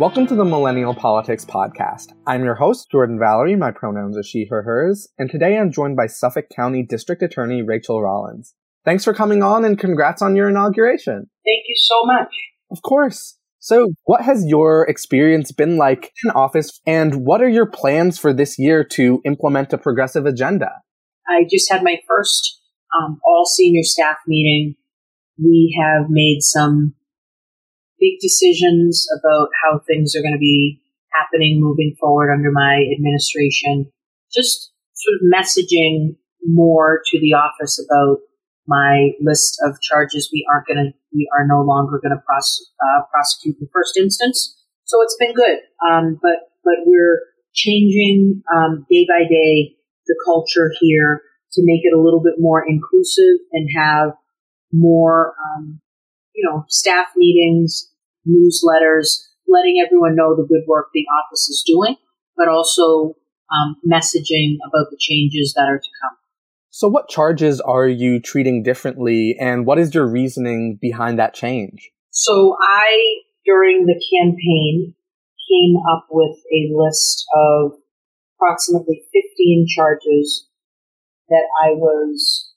Welcome to the Millennial Politics Podcast. I'm your host, Jordan Valerie. My pronouns are she, her, hers. And today I'm joined by Suffolk County District Attorney Rachael Rollins. Thanks for coming on and congrats on your inauguration. Thank you so much. Of course. So, what has your experience been like in office, and what are your plans for this year to implement a progressive agenda? I just had my first um, all senior staff meeting. We have made some big decisions about how things are going to be happening moving forward under my administration. Just sort of messaging more to the office about my list of charges we aren't going to, we are no longer going to uh, prosecute in first instance. So it's been good. Um, but, but we're changing, um, day by day the culture here to make it a little bit more inclusive and have more, um, you know, staff meetings, newsletters, letting everyone know the good work the office is doing, but also um, messaging about the changes that are to come. So, what charges are you treating differently, and what is your reasoning behind that change? So, I, during the campaign, came up with a list of approximately 15 charges that I was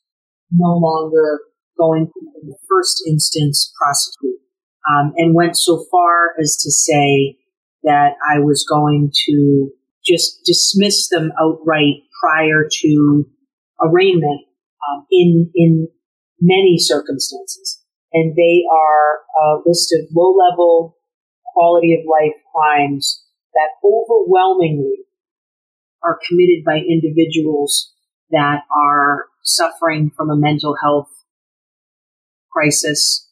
no longer going to, in the first instance, prosecute um, and went so far as to say that I was going to just dismiss them outright prior to arraignment um, in in many circumstances. And they are a list of low level quality of life crimes that overwhelmingly are committed by individuals that are suffering from a mental health crisis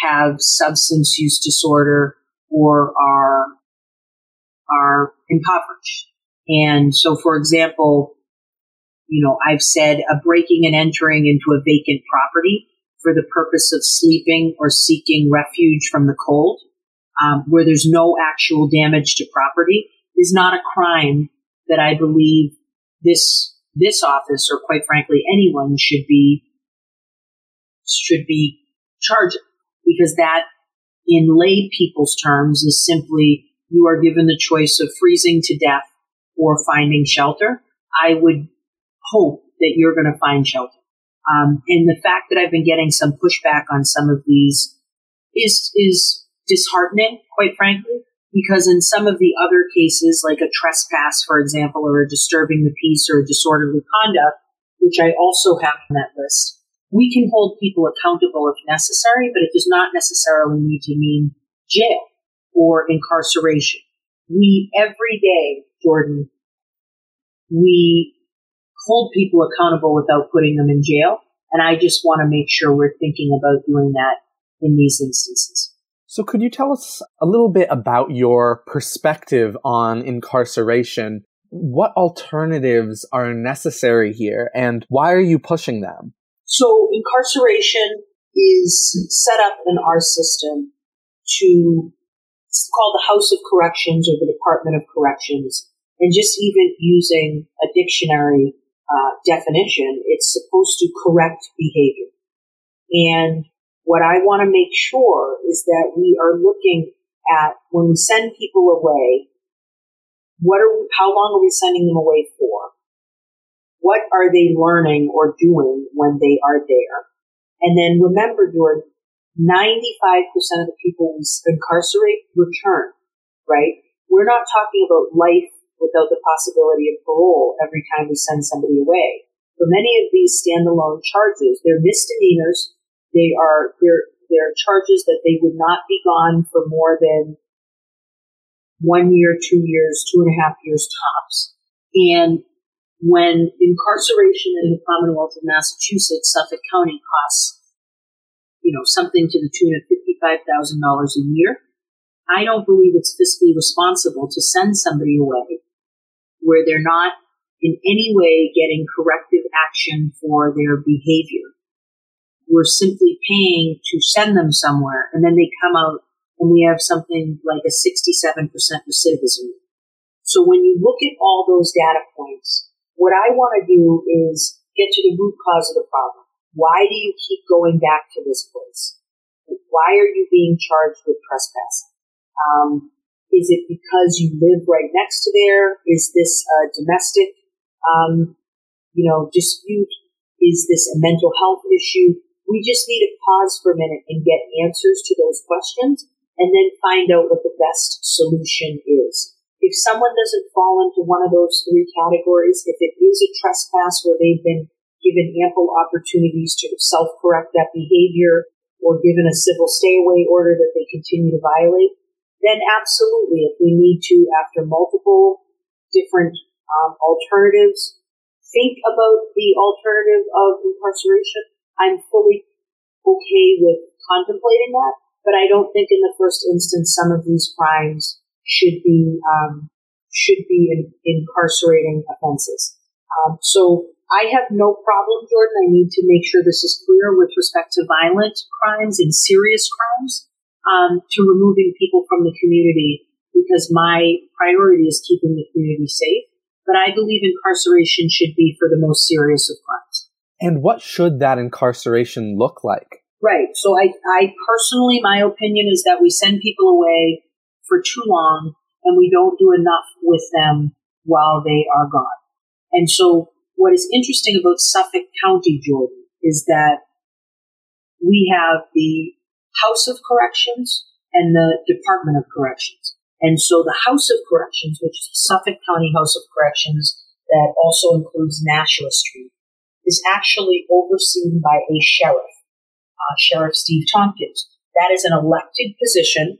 have substance use disorder or are are impoverished. And so, for example, you know, I've said a breaking and entering into a vacant property for the purpose of sleeping or seeking refuge from the cold, um, where there's no actual damage to property, is not a crime that I believe this this office, or quite frankly, anyone should be should be charging because that in lay people's terms is simply you are given the choice of freezing to death or finding shelter. I would hope that you're going to find shelter. Um, and the fact that I've been getting some pushback on some of these is is disheartening, quite frankly, because in some of the other cases, like a trespass, for example, or a disturbing the peace or disorderly conduct, which I also have on that list, we can hold people accountable if necessary, but it does not necessarily need to mean jail or incarceration. We every day, Jordan, we hold people accountable without putting them in jail. And I just want to make sure we're thinking about doing that in these instances. So could you tell us a little bit about your perspective on incarceration? What alternatives are necessary here and why are you pushing them? So incarceration is set up in our system to, it's called the House of Corrections or the Department of Corrections. And just even using a dictionary uh, definition, it's supposed to correct behavior. And what I want to make sure is that we are looking at when we send people away, what are we, how long are we sending them away for? What are they learning or doing when they are there? And then remember, Jordan, 95% of the people we incarcerate return, right? We're not talking about life without the possibility of parole every time we send somebody away. For many of these standalone charges, they're misdemeanors. They are, they're, they're charges that they would not be gone for more than one year, two years, two and a half years tops. And when incarceration in the Commonwealth of Massachusetts, Suffolk County costs you know, something to the tune of $55,000 a year, I don't believe it's fiscally responsible to send somebody away where they're not in any way getting corrective action for their behavior. We're simply paying to send them somewhere and then they come out and we have something like a 67% recidivism. So when you look at all those data points, what I want to do is get to the root cause of the problem. Why do you keep going back to this place? Why are you being charged with trespassing? Um, is it because you live right next to there? Is this a domestic, um, you know, dispute? Is this a mental health issue? We just need to pause for a minute and get answers to those questions and then find out what the best solution is. If someone doesn't fall into one of those three categories, if it is a trespass where they've been given ample opportunities to self-correct that behavior or given a civil stay away order that they continue to violate, then absolutely, if we need to, after multiple different um, alternatives, think about the alternative of incarceration. I'm fully okay with contemplating that, but I don't think in the first instance some of these crimes should be um, should be in, incarcerating offenses. Um, so I have no problem, Jordan. I need to make sure this is clear with respect to violent crimes and serious crimes um, to removing people from the community because my priority is keeping the community safe. But I believe incarceration should be for the most serious of crimes. And what should that incarceration look like? Right. So I, I personally, my opinion is that we send people away for too long and we don't do enough with them while they are gone. And so what is interesting about Suffolk County, Jordan, is that we have the House of Corrections and the Department of Corrections. And so the House of Corrections, which is the Suffolk County House of Corrections that also includes Nashua Street, is actually overseen by a sheriff, uh, Sheriff Steve Tompkins. That is an elected position.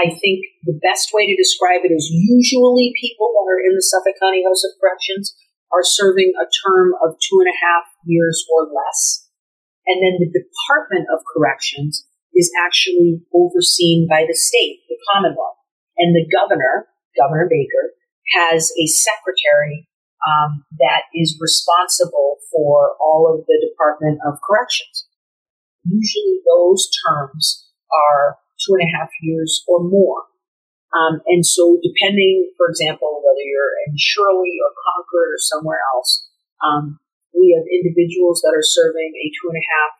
I think the best way to describe it is usually people that are in the Suffolk County House of Corrections are serving a term of two and a half years or less. And then the Department of Corrections is actually overseen by the state, the Commonwealth. And the governor, Governor Baker, has a secretary um, that is responsible for all of the Department of Corrections. Usually those terms are two and a half years or more. Um, and so depending, for example, whether you're in Shirley or Concord or somewhere else, um, we have individuals that are serving a two and a half,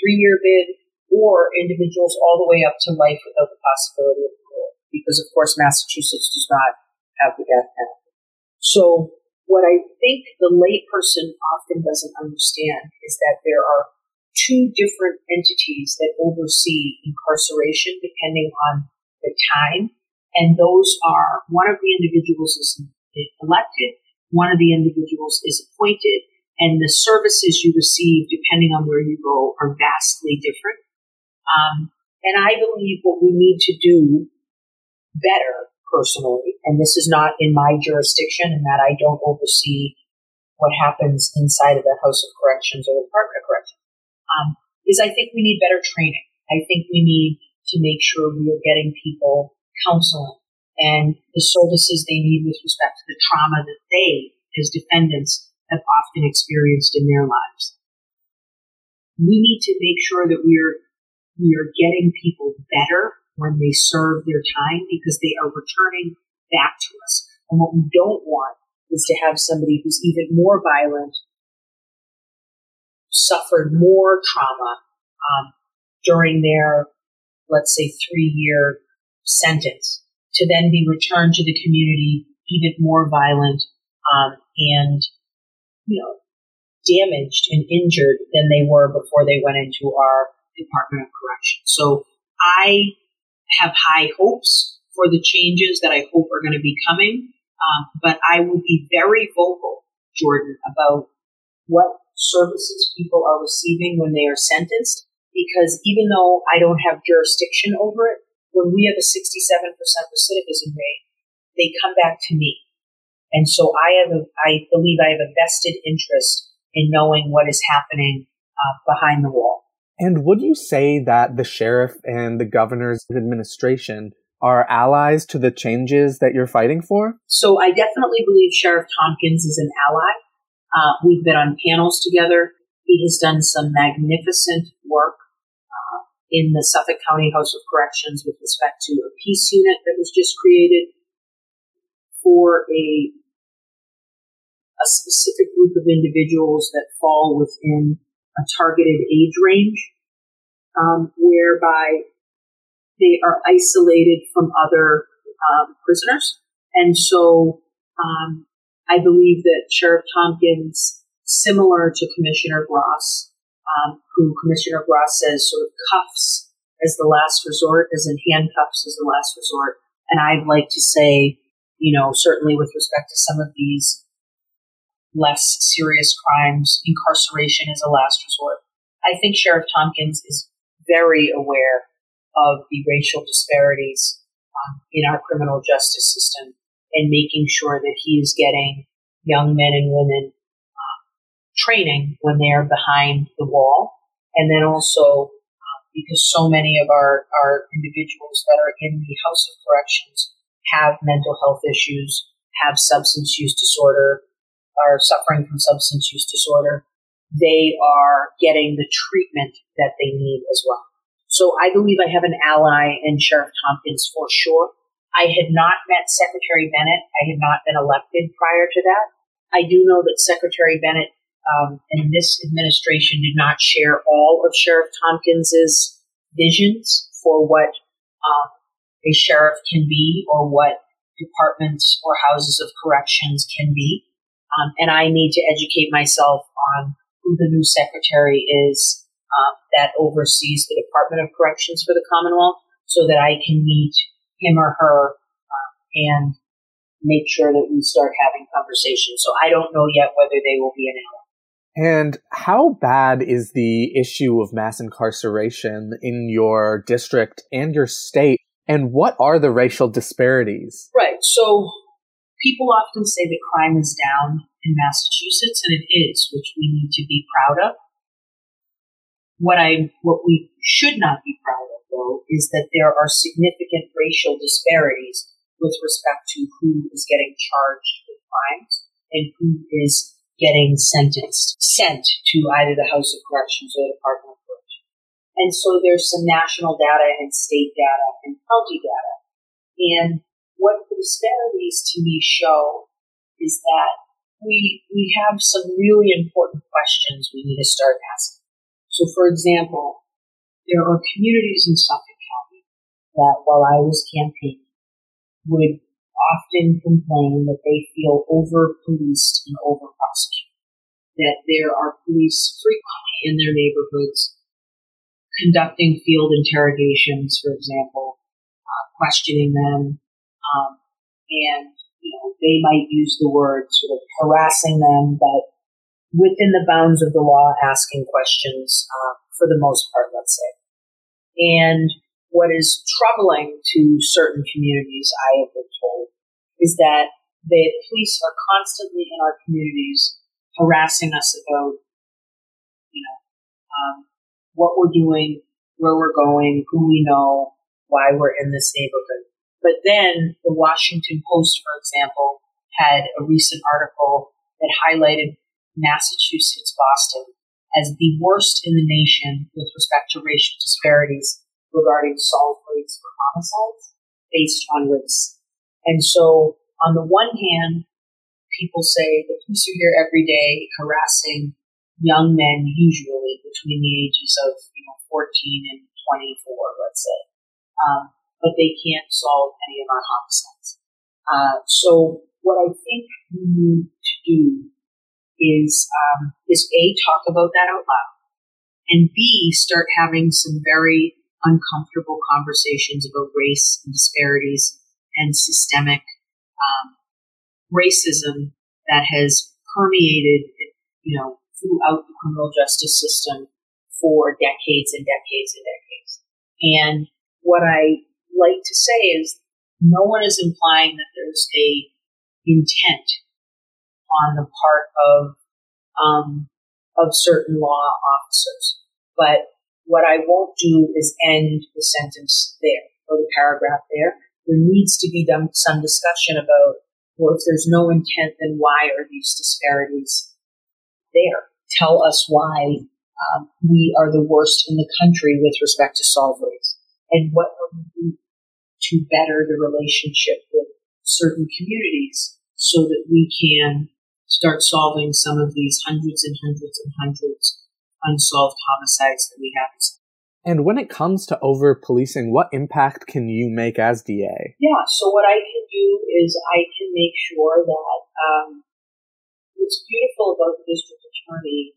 three year bid, or individuals all the way up to life without the possibility of parole, because of course Massachusetts does not have the death penalty. So what I think the layperson often doesn't understand is that there are two different entities that oversee incarceration depending on the time. And those are one of the individuals is elected, one of the individuals is appointed, and the services you receive depending on where you go are vastly different. Um, and I believe what we need to do better personally, and this is not in my jurisdiction and that I don't oversee what happens inside of the House of Corrections or the Department of Corrections, um, is I think we need better training. I think we need to make sure we are getting people counseling and the services they need with respect to the trauma that they, as defendants, have often experienced in their lives. We need to make sure that we're we are getting people better when they serve their time because they are returning back to us. And what we don't want is to have somebody who's even more violent, suffered more trauma um, during their, let's say, three year sentence, to then be returned to the community even more violent um, and, you know, damaged and injured than they were before they went into our Department of Corrections. So I have high hopes for the changes that I hope are going to be coming. Um, but I will be very vocal, Jordan, about what services people are receiving when they are sentenced. Because even though I don't have jurisdiction over it, when we have a 67% recidivism rate, they come back to me. And so I have a, I believe I have a vested interest in knowing what is happening uh, behind the wall. And would you say that the sheriff and the governor's administration are allies to the changes that you're fighting for? So I definitely believe Sheriff Tompkins is an ally. Uh, we've been on panels together. He has done some magnificent work uh, in the Suffolk County House of Corrections with respect to a peace unit that was just created for a a specific group of individuals that fall within a targeted age range, um, whereby they are isolated from other um, prisoners. And so um, I believe that Sheriff Tompkins, similar to Commissioner Gross, um, who Commissioner Gross says sort of cuffs as the last resort, as in handcuffs as the last resort. And I'd like to say, you know, certainly with respect to some of these less serious crimes, incarceration is a last resort. I think Sheriff Tompkins is very aware of the racial disparities um, in our criminal justice system and making sure that he is getting young men and women uh, training when they are behind the wall. And then also, uh, because so many of our, our individuals that are in the House of Corrections have mental health issues, have substance use disorder, are suffering from substance use disorder, they are getting the treatment that they need as well. So I believe I have an ally in Sheriff Tompkins for sure. I had not met Secretary Bennett. I had not been elected prior to that. I do know that Secretary Bennett um, and this administration did not share all of Sheriff Tompkins's visions for what um, a sheriff can be or what departments or houses of corrections can be. Um, and I need to educate myself on who the new secretary is uh, that oversees the Department of Corrections for the Commonwealth so that I can meet him or her uh, and make sure that we start having conversations. So I don't know yet whether they will be an ally. And how bad is the issue of mass incarceration in your district and your state? And what are the racial disparities? Right. So people often say that crime is down in Massachusetts, and it is, which we need to be proud of. What I, what we should not be proud of, though, is that there are significant racial disparities with respect to who is getting charged with crimes and who is getting sentenced, sent to either the House of Corrections or the Department of Corrections. And so there's some national data and state data and county data. And what the disparities to me show is that we we have some really important questions we need to start asking. So, for example, there are communities in Suffolk County that, while I was campaigning, would often complain that they feel over policed and over prosecuted. That there are police frequently in their neighborhoods conducting field interrogations, for example, uh, questioning them, um, and, you know, they might use the word sort of harassing them, but within the bounds of the law, asking questions uh, for the most part, let's say. And what is troubling to certain communities, I have been told, is that the police are constantly in our communities harassing us about, you know, um, what we're doing, where we're going, who we know, why we're in this neighborhood. But then the Washington Post, for example, had a recent article that highlighted Massachusetts, Boston, as the worst in the nation with respect to racial disparities regarding solved rates for homicides based on race. And so, on the one hand, people say the police are here every day harassing young men, usually between the ages of you know 14 and 24, let's say. Um, but they can't solve any of our homicides. Uh, so what I think we need to do is um, is a talk about that out loud, and b start having some very uncomfortable conversations about race and disparities and systemic um, racism that has permeated, you know, throughout the criminal justice system for decades and decades and decades. And what I like to say is no one is implying that there's a intent on the part of um, of certain law officers, but what I won't do is end the sentence there or the paragraph there. There needs to be some discussion about, well, if there's no intent, then why are these disparities there? Tell us why um, we are the worst in the country with respect to solve rates, and what are we doing to better the relationship with certain communities so that we can start solving some of these hundreds and hundreds and hundreds unsolved homicides that we have. And when it comes to over policing, what impact can you make as DA? Yeah, so what I can do is I can make sure that um, what's beautiful about the district attorney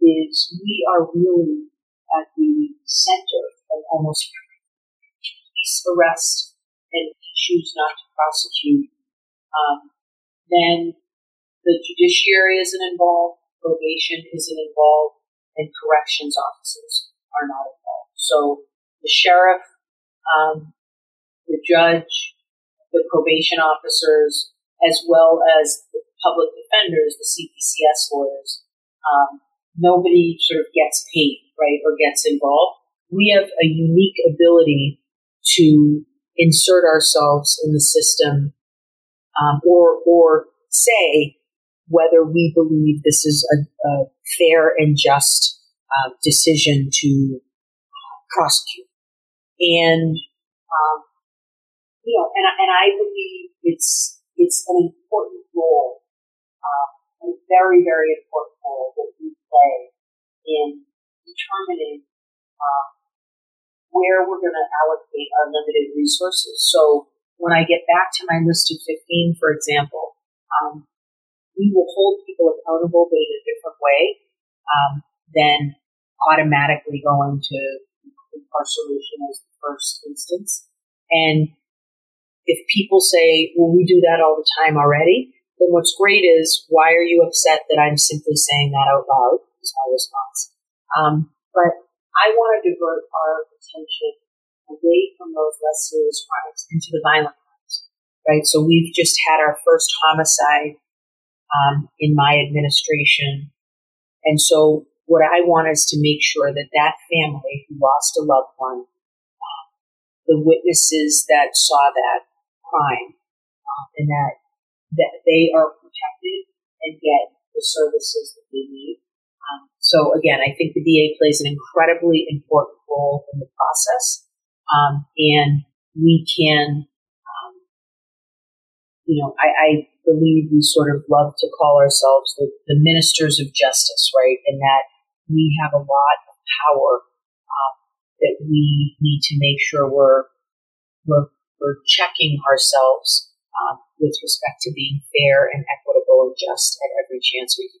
is we are really at the center of almost police arrest and choose not to prosecute. Um, then the judiciary isn't involved, probation isn't involved, and corrections officers are not involved. So the sheriff, um, the judge, the probation officers, as well as the public defenders, the CPCS lawyers, um, nobody sort of gets paid, right, or gets involved. We have a unique ability to insert ourselves in the system, um, or or say whether we believe this is a, a fair and just uh, decision to prosecute. And, um, you know, and, and I believe it's, it's an important role, um, a very, very important role that we play in determining, um, where we're going to allocate our limited resources. So when I get back to my list of 15, for example, um, we will hold people accountable, but in a different way um, than automatically going to incarceration as the first instance. And if people say, well, we do that all the time already, then what's great is, why are you upset that I'm simply saying that out loud? Is my response. Um, but I want to divert our attention away from those less serious crimes into the violent crimes, right? So we've just had our first homicide um, in my administration. And so what I want is to make sure that that family who lost a loved one, uh, the witnesses that saw that crime, uh, and that that they are protected and get the services that they need. Um, so again, I think the DA plays an incredibly important role in the process, um, and we can, you know, I, I believe we sort of love to call ourselves the, the ministers of justice, right? And that we have a lot of power um, that we need to make sure we're we're, we're checking ourselves um, with respect to being fair and equitable and just at every chance we can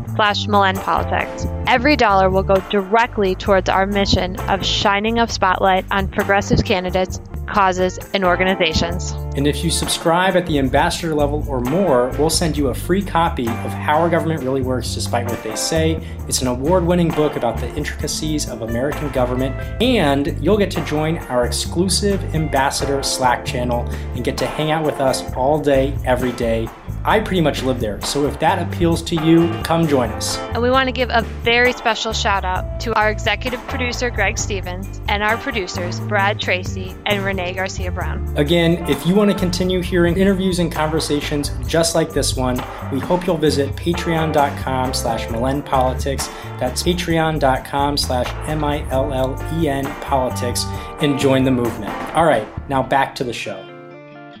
slash Politics. Every dollar will go directly towards our mission of shining a spotlight on progressive candidates causes, and organizations. And if you subscribe at the ambassador level or more, we'll send you a free copy of How Our Government Really Works Despite What They Say. It's an award winning book about the intricacies of American government, and you'll get to join our exclusive ambassador Slack channel and get to hang out with us all day, every day. I pretty much live there, so if that appeals to you, come join us. And we want to give a very special shout out to our executive producer, Greg Stevens, and our producers, Brad Tracy and Renee. Renee Garcia Brown. Again, if you want to continue hearing interviews and conversations just like this one, we hope you'll visit patreon.com slash Politics. That's patreon.com slash M-I-L-L-E-N politics and join the movement. All right, now back to the show.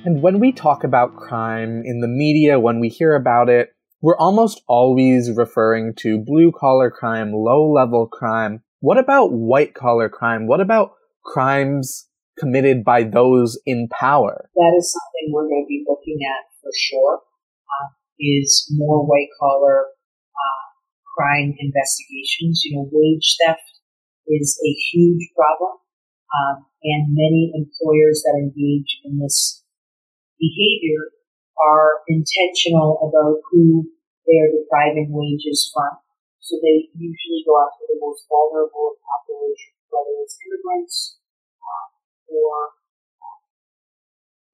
And when we talk about crime in the media, when we hear about it, we're almost always referring to blue collar crime, low level crime. What about white collar crime? What about crimes committed by those in power. That is something we're going to be looking at for sure. Uh, is more white collar uh, crime investigations. You know, wage theft is a huge problem. Um, and many employers that engage in this behavior are intentional about who they are depriving wages from. So they usually go after the most vulnerable population, whether it's immigrants um, or um,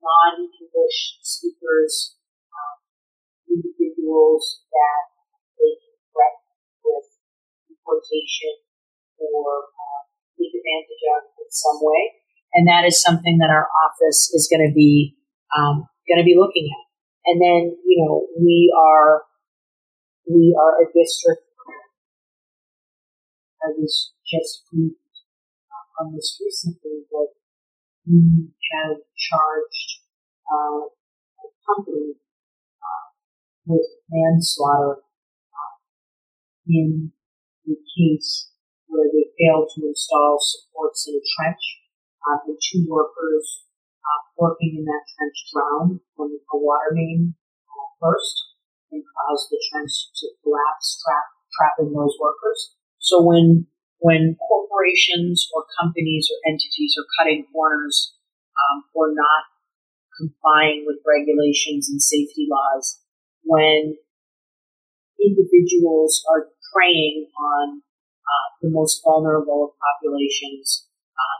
non-English speakers, um, individuals that they can threaten with deportation or uh, take advantage of in some way. And that is something that our office is going to be um, going to be looking at. And then, you know, we are we are a district I was just briefed uh, on this recently that we have charged uh, a company uh, with manslaughter uh, in the case where they failed to install supports in a trench. Uh, the two workers uh, working in that trench drowned when a water main burst and caused the trench to collapse, trap, trapping those workers. So when when corporations or companies or entities are cutting corners um, or not complying with regulations and safety laws, when individuals are preying on uh, the most vulnerable of populations uh,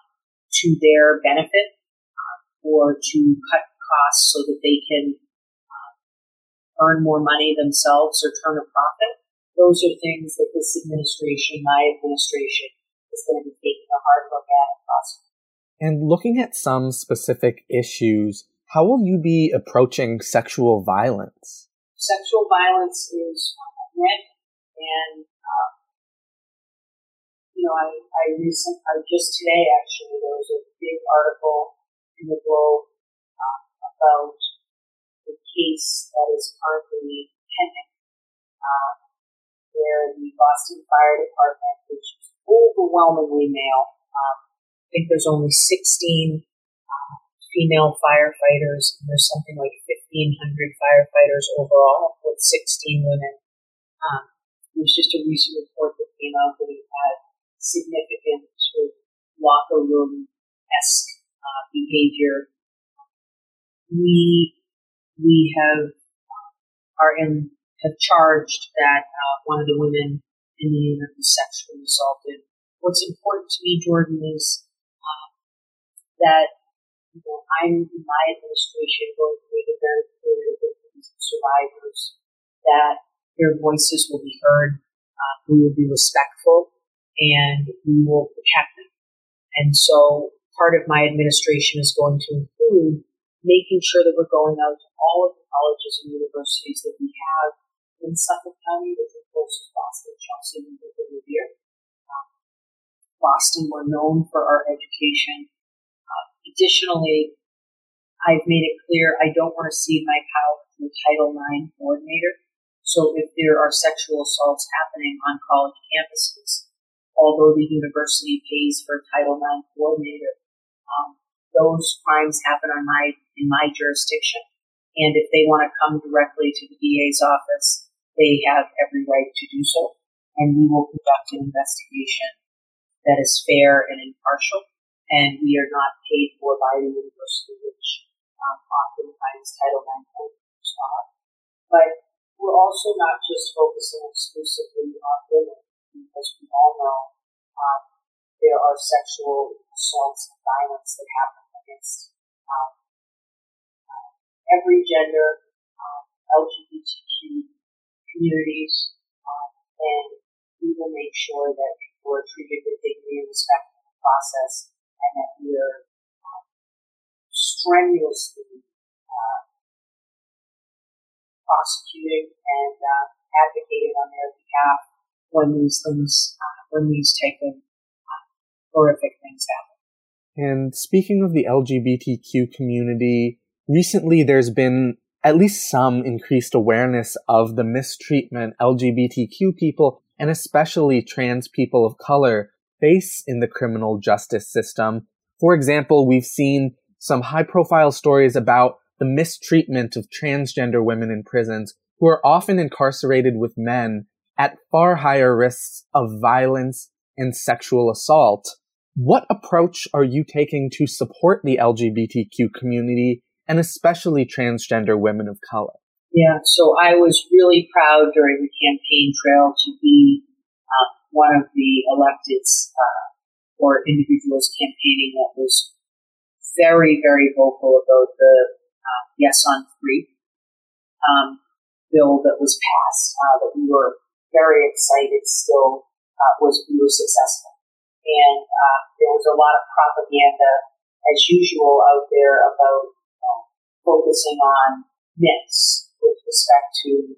to their benefit uh, or to cut costs so that they can uh, earn more money themselves or turn a profit those are things that this administration, my administration, is going to be taking a hard look at across. And looking at some specific issues, how will you be approaching sexual violence? Sexual violence is red, and uh, you know, I I recent, I just today actually there was a big article in the Globe uh, about the case that is currently pending. Uh, where the Boston Fire Department, which is overwhelmingly male, um, I think there's only 16 um, female firefighters, and there's something like 1,500 firefighters overall, with 16 women. Um, it was just a recent report that came out that it had significant sort of locker room esque uh, behavior. We we have uh, are in have charged that uh, one of the women in the unit was sexually assaulted. What's important to me, Jordan, is um, that you know, I'm in my administration going to make it very clear to victims and survivors that their voices will be heard, uh, we will be respectful, and we will protect them. And so part of my administration is going to include making sure that we're going out to all of the colleges and universities that we have in Suffolk County, which of course to Boston, Chelsea, and Revere. Um, Boston, we're known for our education. Uh, additionally, I've made it clear I don't want to see my power to the Title IX coordinator. So if there are sexual assaults happening on college campuses, although the university pays for a Title IX coordinator, um, those crimes happen on my in my jurisdiction. And if they want to come directly to the DA's office, they have every right to do so, and we will conduct an investigation that is fair and impartial, and we are not paid for by the university, which um, oftentimes Title IX holders are. But we're also not just focusing exclusively on women, because we all know um, there are sexual assaults and violence that happen against um, uh, every gender, um, LGBTQ communities, um, and we will make sure that people are treated with dignity and respect in the process, and that we are um, strenuously uh, prosecuting and uh, advocating on their behalf when these things, uh, when these type of uh, horrific things happen. And speaking of the LGBTQ community, recently there's been at least some increased awareness of the mistreatment LGBTQ people and especially trans people of color face in the criminal justice system. For example, we've seen some high profile stories about the mistreatment of transgender women in prisons who are often incarcerated with men at far higher risks of violence and sexual assault What approach are you taking to support the LGBTQ community and especially transgender women of color? Yeah, so I was really proud during the campaign trail to be uh, one of the electeds uh, or individuals campaigning that was very, very vocal about the uh, Yes on Three um, bill that was passed. Uh, that we were very excited. Still uh, was we were successful, and uh, there was a lot of propaganda as usual out there about focusing on myths with respect to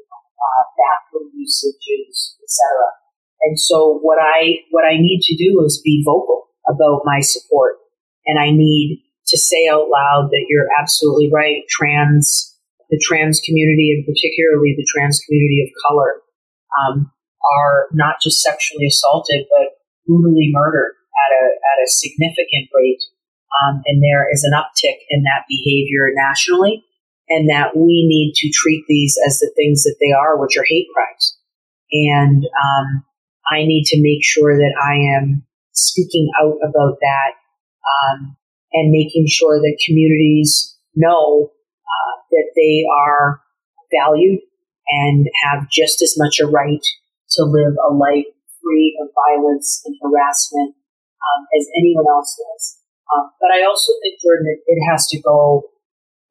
uh, bathroom usages, etc. And so what I what I need to do is be vocal about my support, and I need to say out loud that you're absolutely right. Trans, the trans community, and particularly the trans community of color, um, are not just sexually assaulted, but brutally murdered at a at a significant rate. Um, and there is an uptick in that behavior nationally and that we need to treat these as the things that they are, which are hate crimes. And um, I need to make sure that I am speaking out about that um, and making sure that communities know uh, that they are valued and have just as much a right to live a life free of violence and harassment um, as anyone else does. Um, but I also think, Jordan, it, it has to go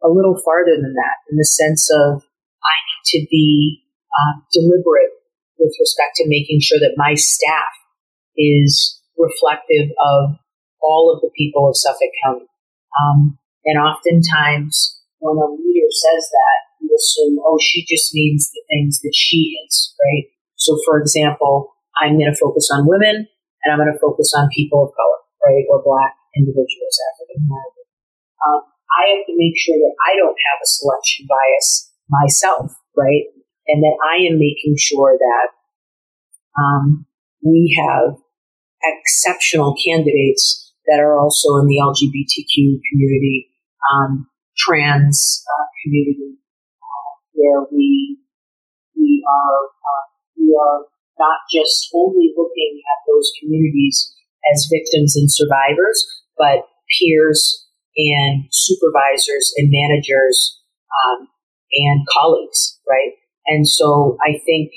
a little farther than that in the sense of I need to be uh, deliberate with respect to making sure that my staff is reflective of all of the people of Suffolk County. Um, and oftentimes, when a leader says that, you assume, oh, she just means the things that she is, right? So, for example, I'm going to focus on women and I'm going to focus on people of color, right? Or black individuals, African American. Um, I have to make sure that I don't have a selection bias myself, right? And that I am making sure that um, we have exceptional candidates that are also in the LGBTQ community, um, trans uh, community, uh, where we we are uh, we are not just only looking at those communities as victims and survivors, but peers and supervisors and managers um, and colleagues, right? And so I think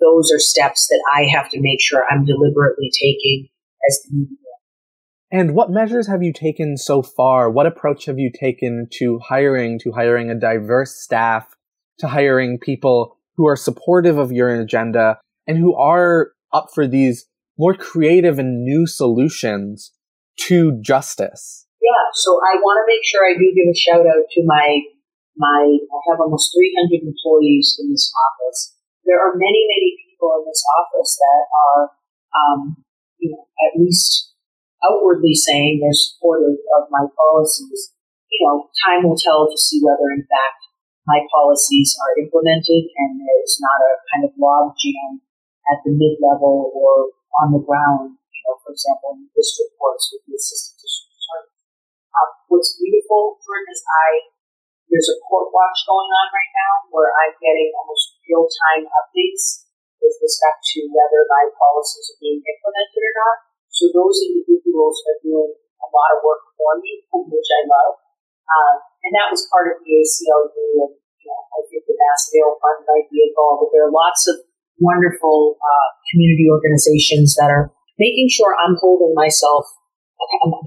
those are steps that I have to make sure I'm deliberately taking as the media. And what measures have you taken so far? What approach have you taken to hiring, to hiring a diverse staff, to hiring people who are supportive of your agenda and who are up for these more creative and new solutions to justice? Yeah, so I want to make sure I do give a shout out to my my. I have almost 300 employees in this office. There are many, many people in this office that are, um, you know, at least outwardly saying they're supportive of my policies. You know, time will tell to see whether, in fact, my policies are implemented and there's not a kind of log jam at the mid level or on the ground. Know, for example, in district courts with the assistant district um, what's beautiful, Jordan, is I there's a court watch going on right now where I'm getting almost real time updates with respect to whether my policies are being implemented or not. So those individuals are doing a lot of work for me, which I love. Um, and that was part of the ACLU and you know, I think the Mass Bail Fund might be involved, but there are lots of wonderful uh, community organizations that are making sure I'm holding myself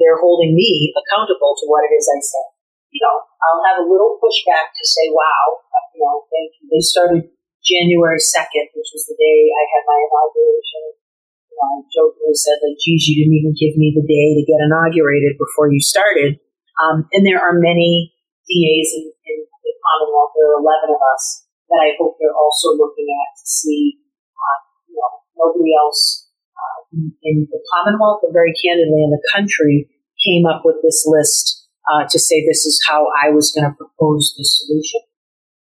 they're holding me accountable to what it is I said. You know, I'll have a little pushback to say, wow, you know, thank you. They started January 2nd, which was the day I had my inauguration. You know, I jokingly said, like, geez, you didn't even give me the day to get inaugurated before you started. Um, and there are many DAs in, in the Commonwealth, there are 11 of us, that I hope they're also looking at to see, uh, you know, nobody else in the Commonwealth but very candidly in the country came up with this list uh, to say this is how I was going to propose the solution.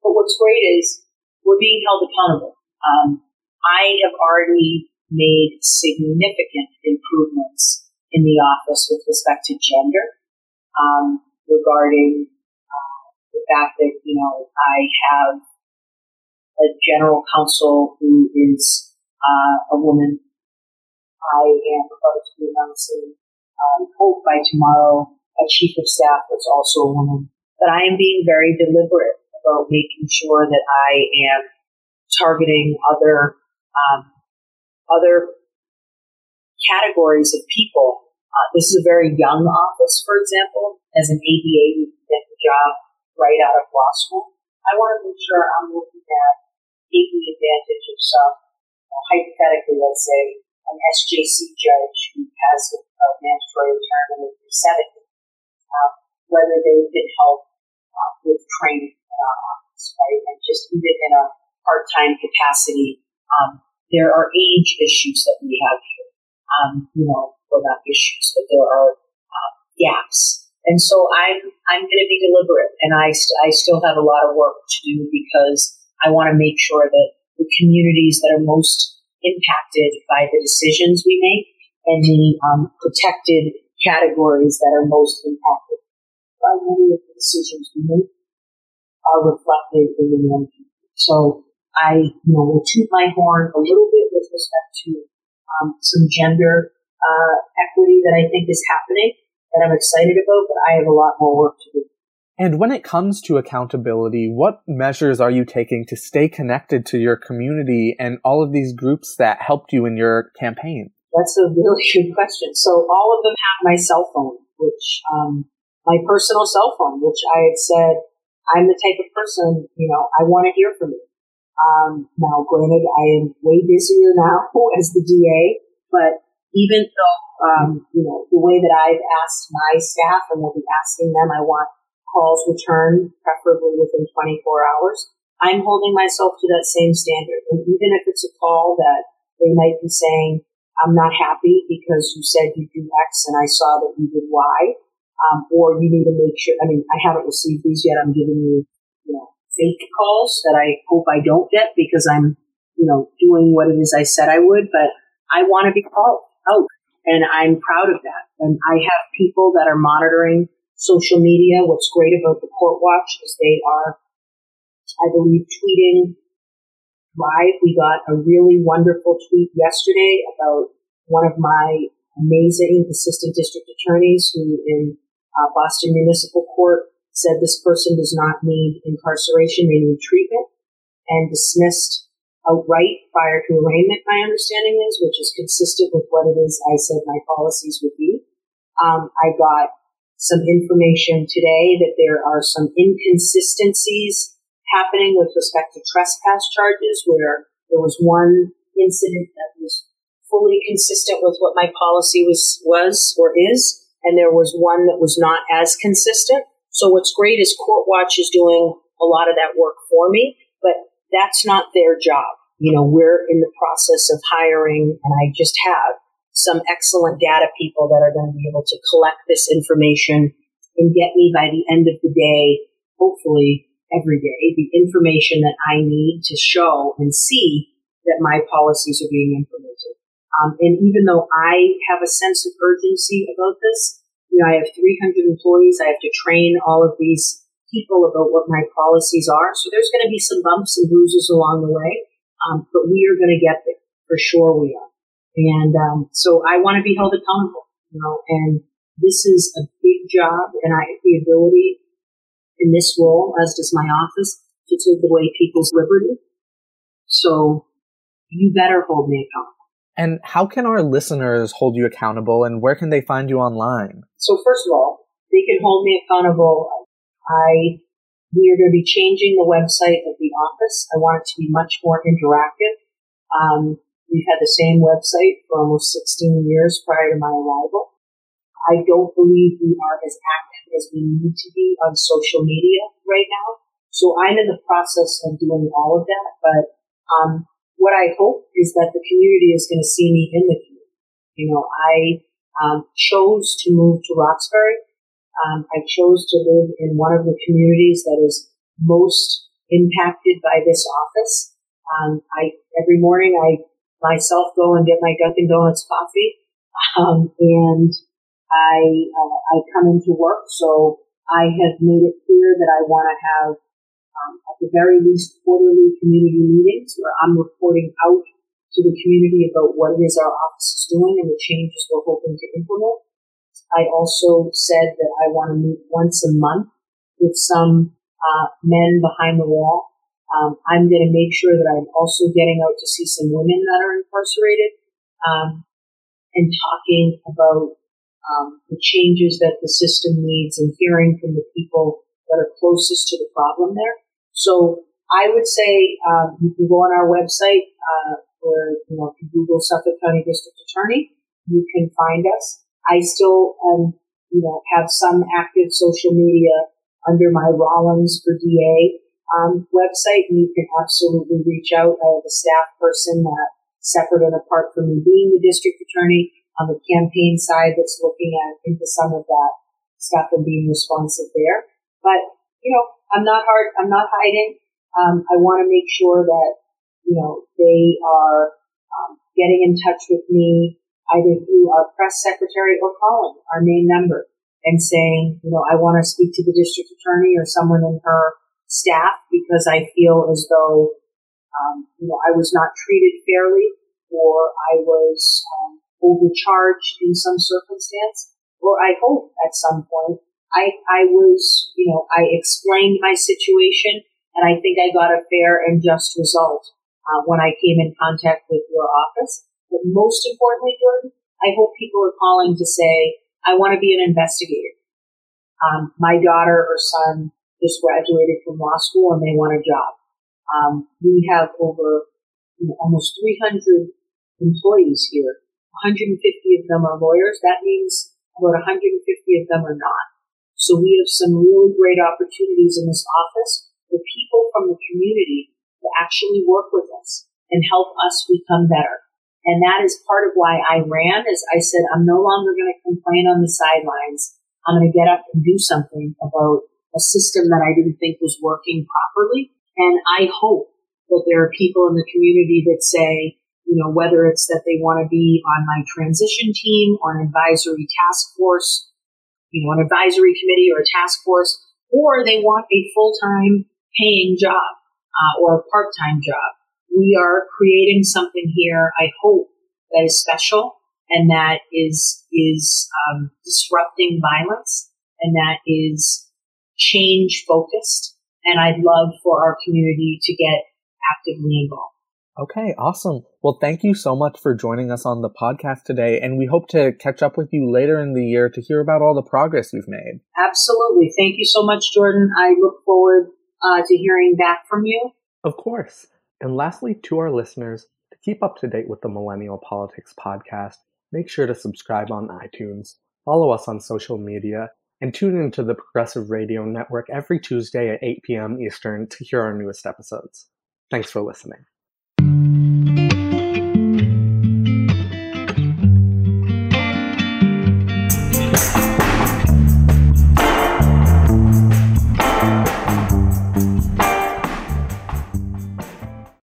But what's great is we're being held accountable. Um, I have already made significant improvements in the office with respect to gender, um, regarding uh, the fact that you know I have a general counsel who is uh, a woman I am about to be announcing, um, hope by tomorrow, a chief of staff that's also a woman. But I am being very deliberate about making sure that I am targeting other um, other categories of people. Uh, this is a very young office, for example. As an ADA, you can get the job right out of law school. I want to make sure I'm looking at taking advantage of some, uh, hypothetically, let's say, an SJC judge who has a, mandatory retirement of 70, uh, whether they can help uh, with training in our office, right? And just even in a part-time capacity, um, there are age issues that we have here. Um, you know, well, not issues, but there are uh, gaps. And so I'm I'm going to be deliberate, and I st- I still have a lot of work to do because I want to make sure that the communities that are most impacted by the decisions we make and the um, protected categories that are most impacted by many of the decisions we make are reflected in the young people. So I, you know, will toot my horn a little bit with respect to um, some gender uh, equity that I think is happening that I'm excited about, but I have a lot more work to do. And when it comes to accountability, what measures are you taking to stay connected to your community and all of these groups that helped you in your campaign? That's a really good question. So all of them have my cell phone, which um, my personal cell phone, which I had said I'm the type of person, you know, I want to hear from you. Um, now, granted, I am way busier now as the DA, but even though, um, you know, the way that I've asked my staff and will be asking them, I want calls return, preferably within 24 hours. I'm holding myself to that same standard. And even if it's a call that they might be saying, I'm not happy because you said you do X and I saw that you did Y, um, or you need to make sure, I mean, I haven't received these yet. I'm giving you, you know, fake calls that I hope I don't get because I'm, you know, doing what it is I said I would, but I want to be called out and I'm proud of that. And I have people that are monitoring social media. What's great about the Court Watch is they are, I believe, tweeting live. We got a really wonderful tweet yesterday about one of my amazing assistant district attorneys who in uh, Boston Municipal Court said this person does not need incarceration, they need treatment, and dismissed outright prior to arraignment, my understanding is, which is consistent with what it is I said my policies would be. Um, I got some information today that there are some inconsistencies happening with respect to trespass charges where there was one incident that was fully consistent with what my policy was, was or is, and there was one that was not as consistent. So what's great is Court Watch is doing a lot of that work for me, but that's not their job. You know, we're in the process of hiring, and I just have some excellent data people that are going to be able to collect this information and get me by the end of the day, hopefully every day, the information that I need to show and see that my policies are being implemented. Um, and even though I have a sense of urgency about this, you know, I have 300 employees. I have to train all of these people about what my policies are. So there's going to be some bumps and bruises along the way, um, but we are going to get there for sure. We are, and um, so I want to be held accountable. You know, and this is a big job, and I have the ability in this role, as does my office, to take away people's liberty. So you better hold me accountable. And how can our listeners hold you accountable and where can they find you online? So first of all, they can hold me accountable. I, we are going to be changing the website of the office. I want it to be much more interactive. Um, we've had the same website for almost 16 years prior to my arrival. I don't believe we are as active as we need to be on social media right now. So I'm in the process of doing all of that, but um, what I hope is that the community is going to see me in the community. You know, I um, chose to move to Roxbury. Um, I chose to live in one of the communities that is most impacted by this office. Um, I every morning I myself go and get my Dunkin' Donuts coffee, um, and I uh, I come into work. So I have made it clear that I want to have um, at the very least quarterly community meetings where I'm reporting out to the community about what it is our office is doing and the changes we're hoping to implement. I also said that I want to meet once a month with some uh, men behind the wall. Um, I'm going to make sure that I'm also getting out to see some women that are incarcerated um, and talking about um, the changes that the system needs and hearing from the people that are closest to the problem there. So I would say um, you can go on our website uh, where you know if you Google Suffolk County District Attorney, you can find us. I still um, you know have some active social media under my Rollins for DA um, website, and you can absolutely reach out. I have a staff person that separate and apart from me being the district attorney on the campaign side that's looking at into some of that stuff and being responsive there. But you know, I'm not hard. I'm not hiding. Um, I want to make sure that you know they are um, getting in touch with me either through our press secretary or calling our main number and saying, you know, I want to speak to the district attorney or someone in her staff because I feel as though, um, you know, I was not treated fairly or I was um, overcharged in some circumstance, or I hope at some point I, I was, you know, I explained my situation and I think I got a fair and just result uh, when I came in contact with your office. But most importantly, Jordan, I hope people are calling to say, I want to be an investigator. Um, my daughter or son just graduated from law school and they want a job. Um, we have over you know, almost 300 employees here. 150 of them are lawyers. That means about 150 of them are not. So we have some really great opportunities in this office for people from the community to actually work with us and help us become better. And that is part of why I ran is I said, I'm no longer going to complain on the sidelines. I'm going to get up and do something about a system that I didn't think was working properly. And I hope that there are people in the community that say, you know, whether it's that they want to be on my transition team or an advisory task force you know, an advisory committee or a task force, or they want a full-time paying job uh, or a part-time job. We are creating something here. I hope that is special and that is is um, disrupting violence and that is change focused. And I'd love for our community to get actively involved. Okay, awesome. Well, thank you so much for joining us on the podcast today, and we hope to catch up with you later in the year to hear about all the progress you've made. Absolutely. Thank you so much, Jordan. I look forward uh, to hearing back from you. Of course. And lastly, to our listeners, to keep up to date with the Millennial Politics podcast, make sure to subscribe on iTunes, follow us on social media, and tune into the Progressive Radio Network every Tuesday at 8 p.m. Eastern to hear our newest episodes. Thanks for listening.